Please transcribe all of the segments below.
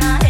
supposed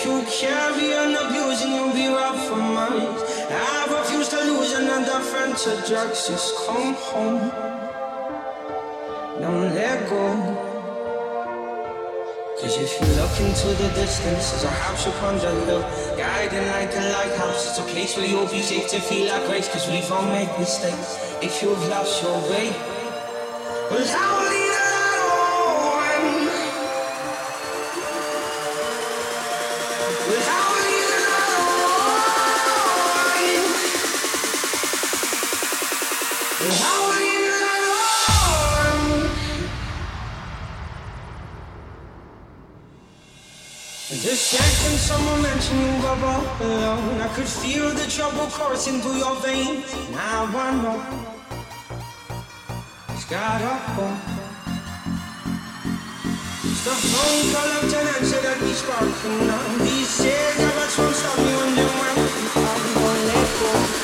if you carry on abusing, you'll be robbed for mine. I refuse to lose another friend to drugs. Just come home. Don't let go. Cause if you look into the distance, there's a house upon the hill, guiding like a lighthouse. It's a place where you'll be safe to feel like grace, cause we've all made mistakes. If you've lost your way, well, how someone mentioned you were all alone, I could feel the trouble coursing through your veins. Now I know it's gotta go. It's the phone call of an answer that we sparking now. These cigarettes won't stop me when they're working. I'm gonna let go.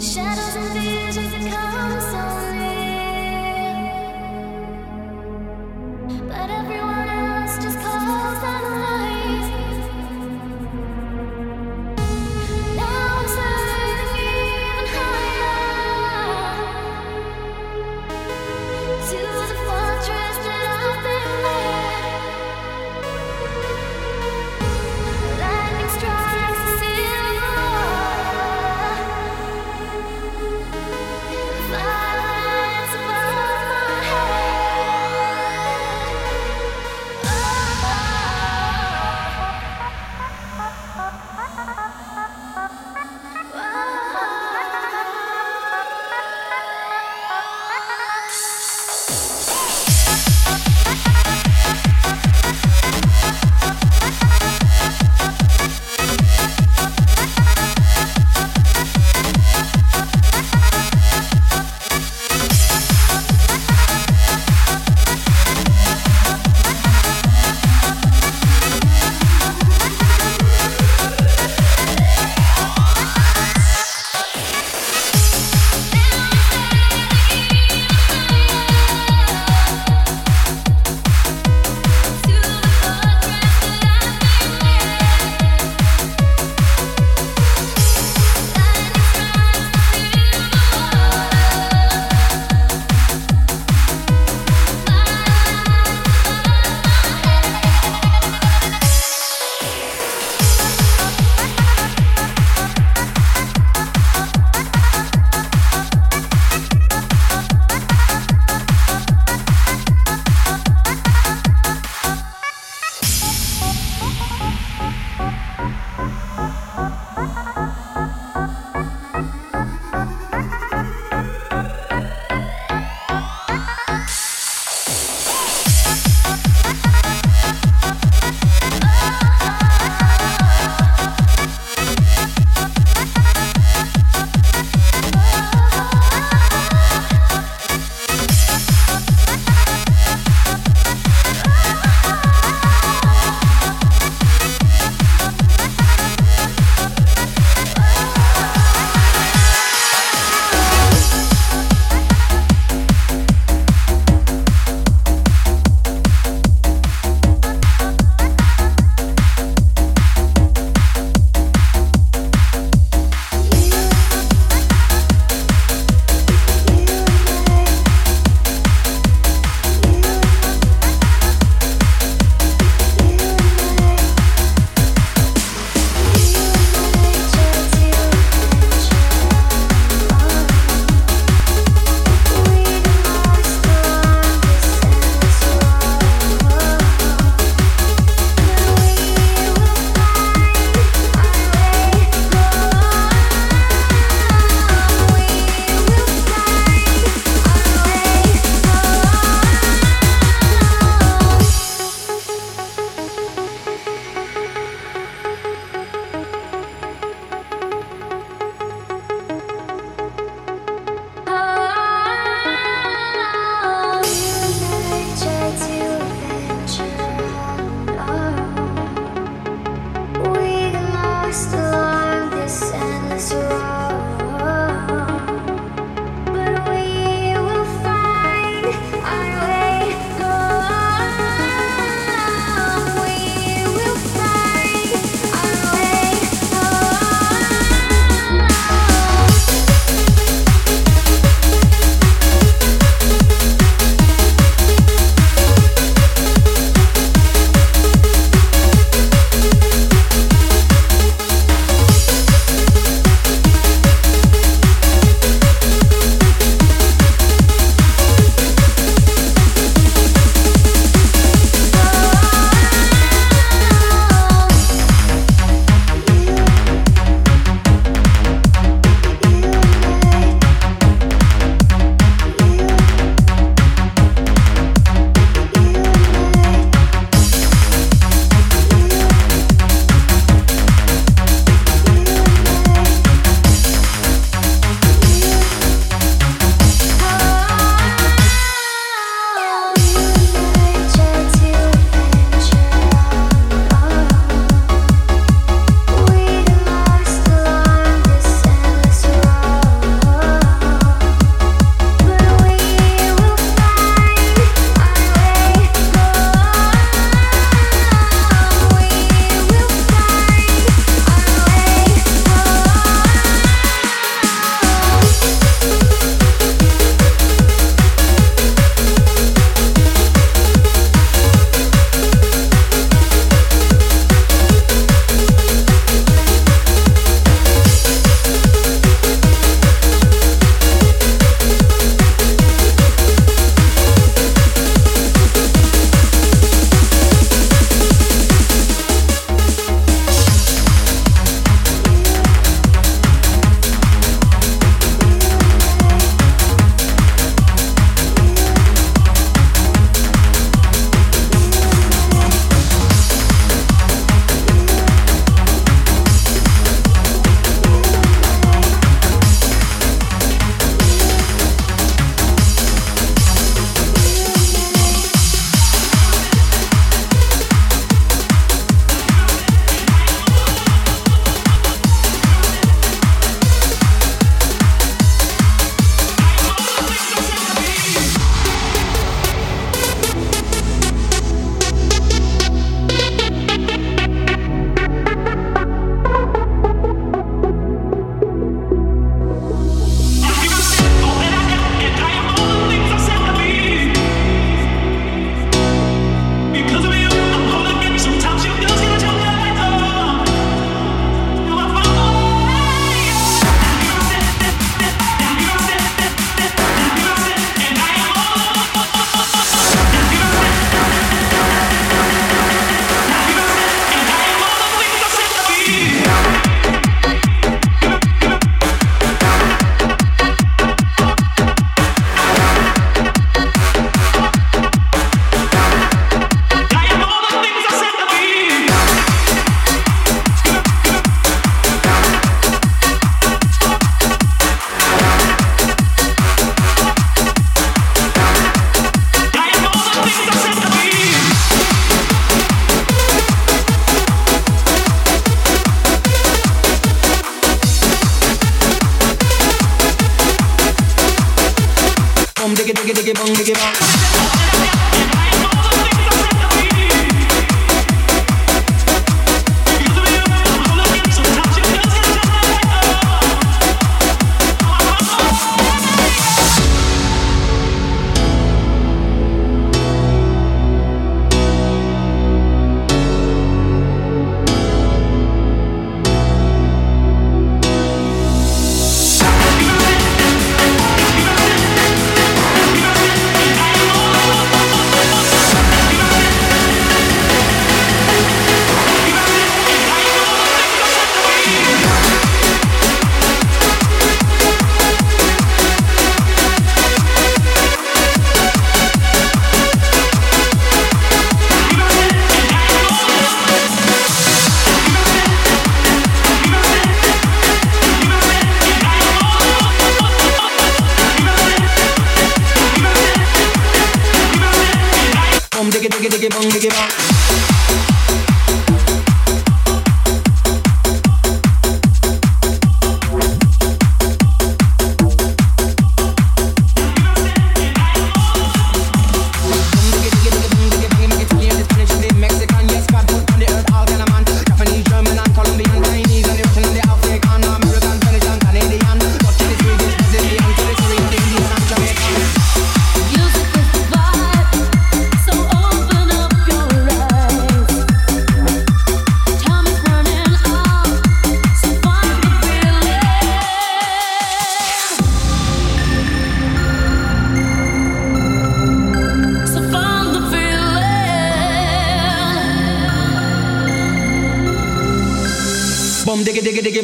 shadow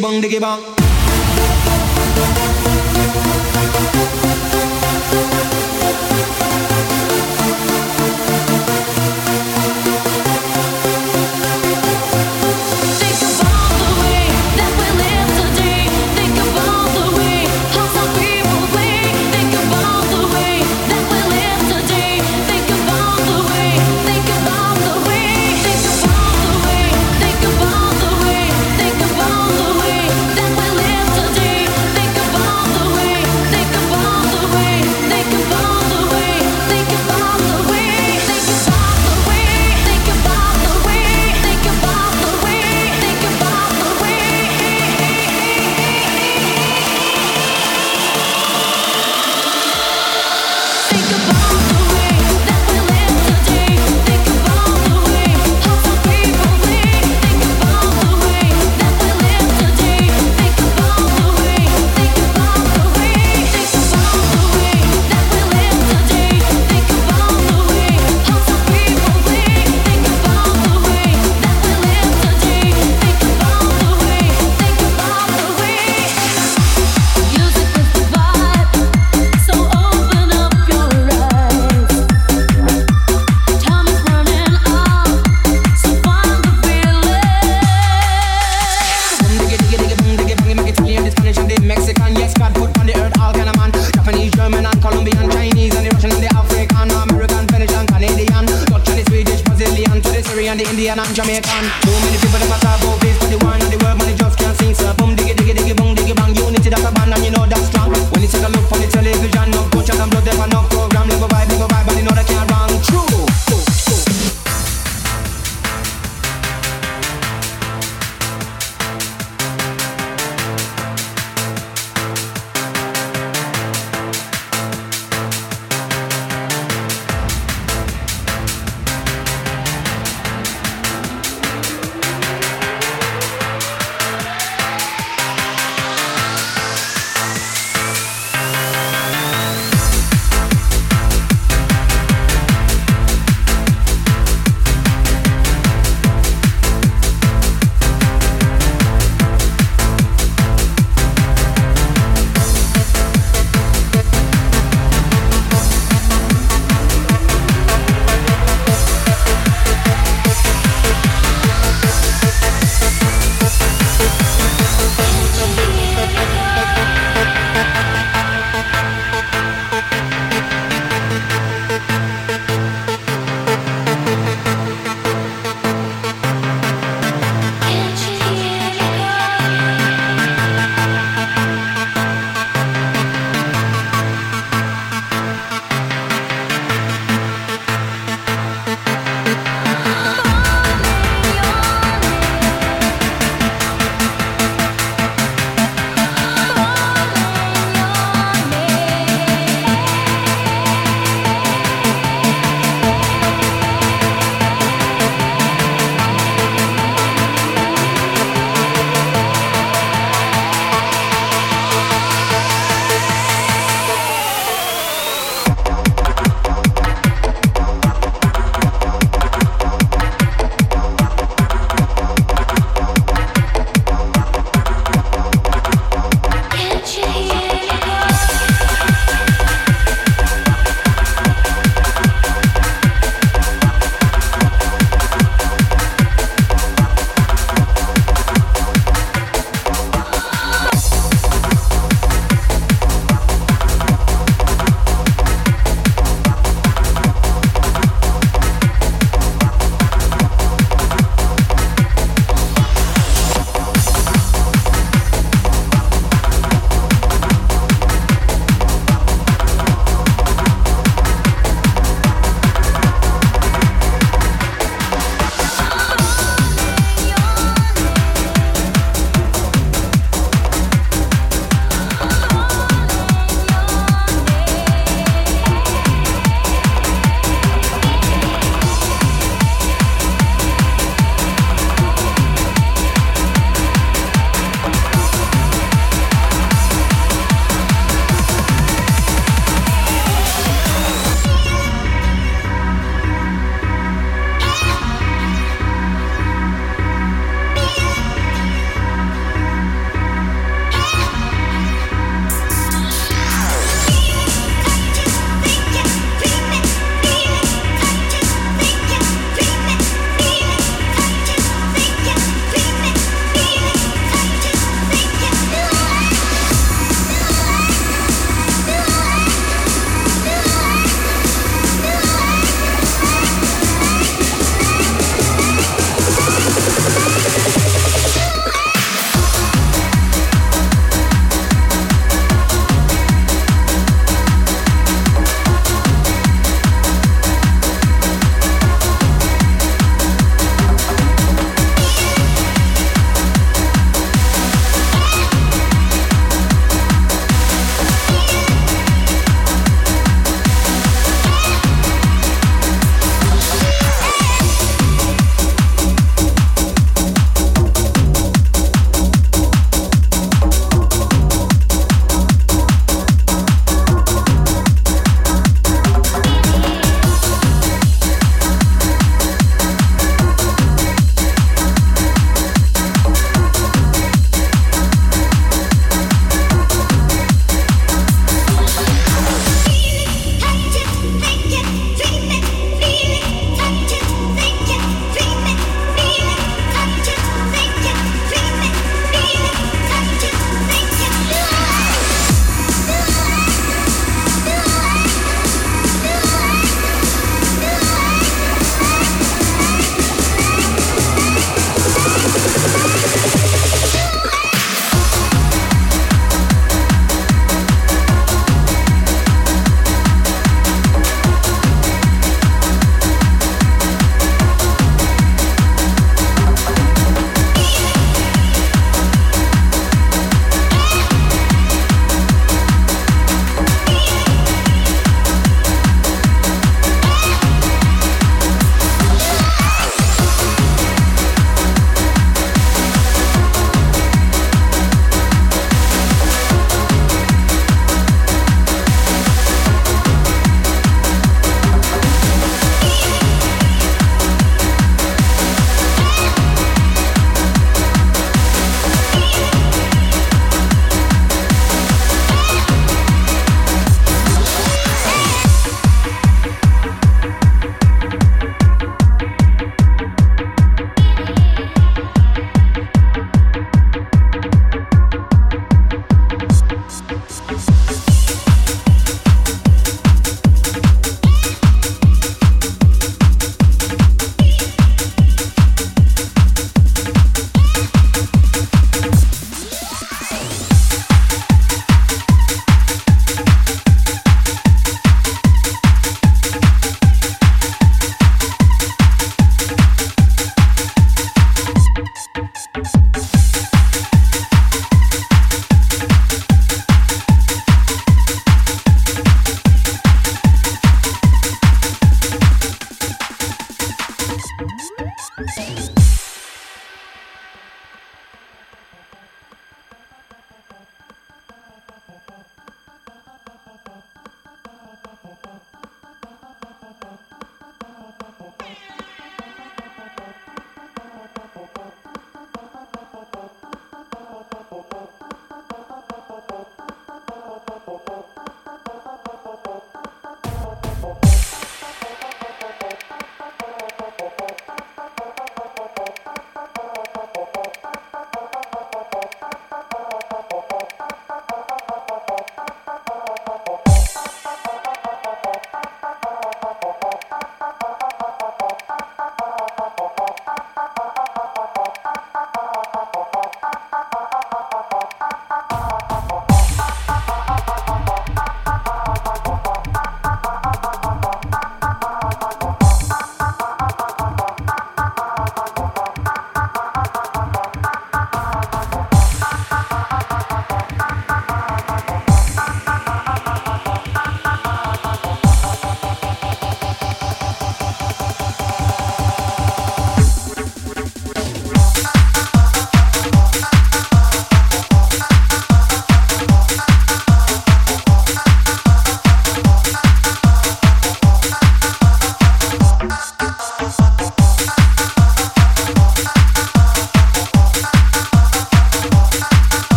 bang diggy bang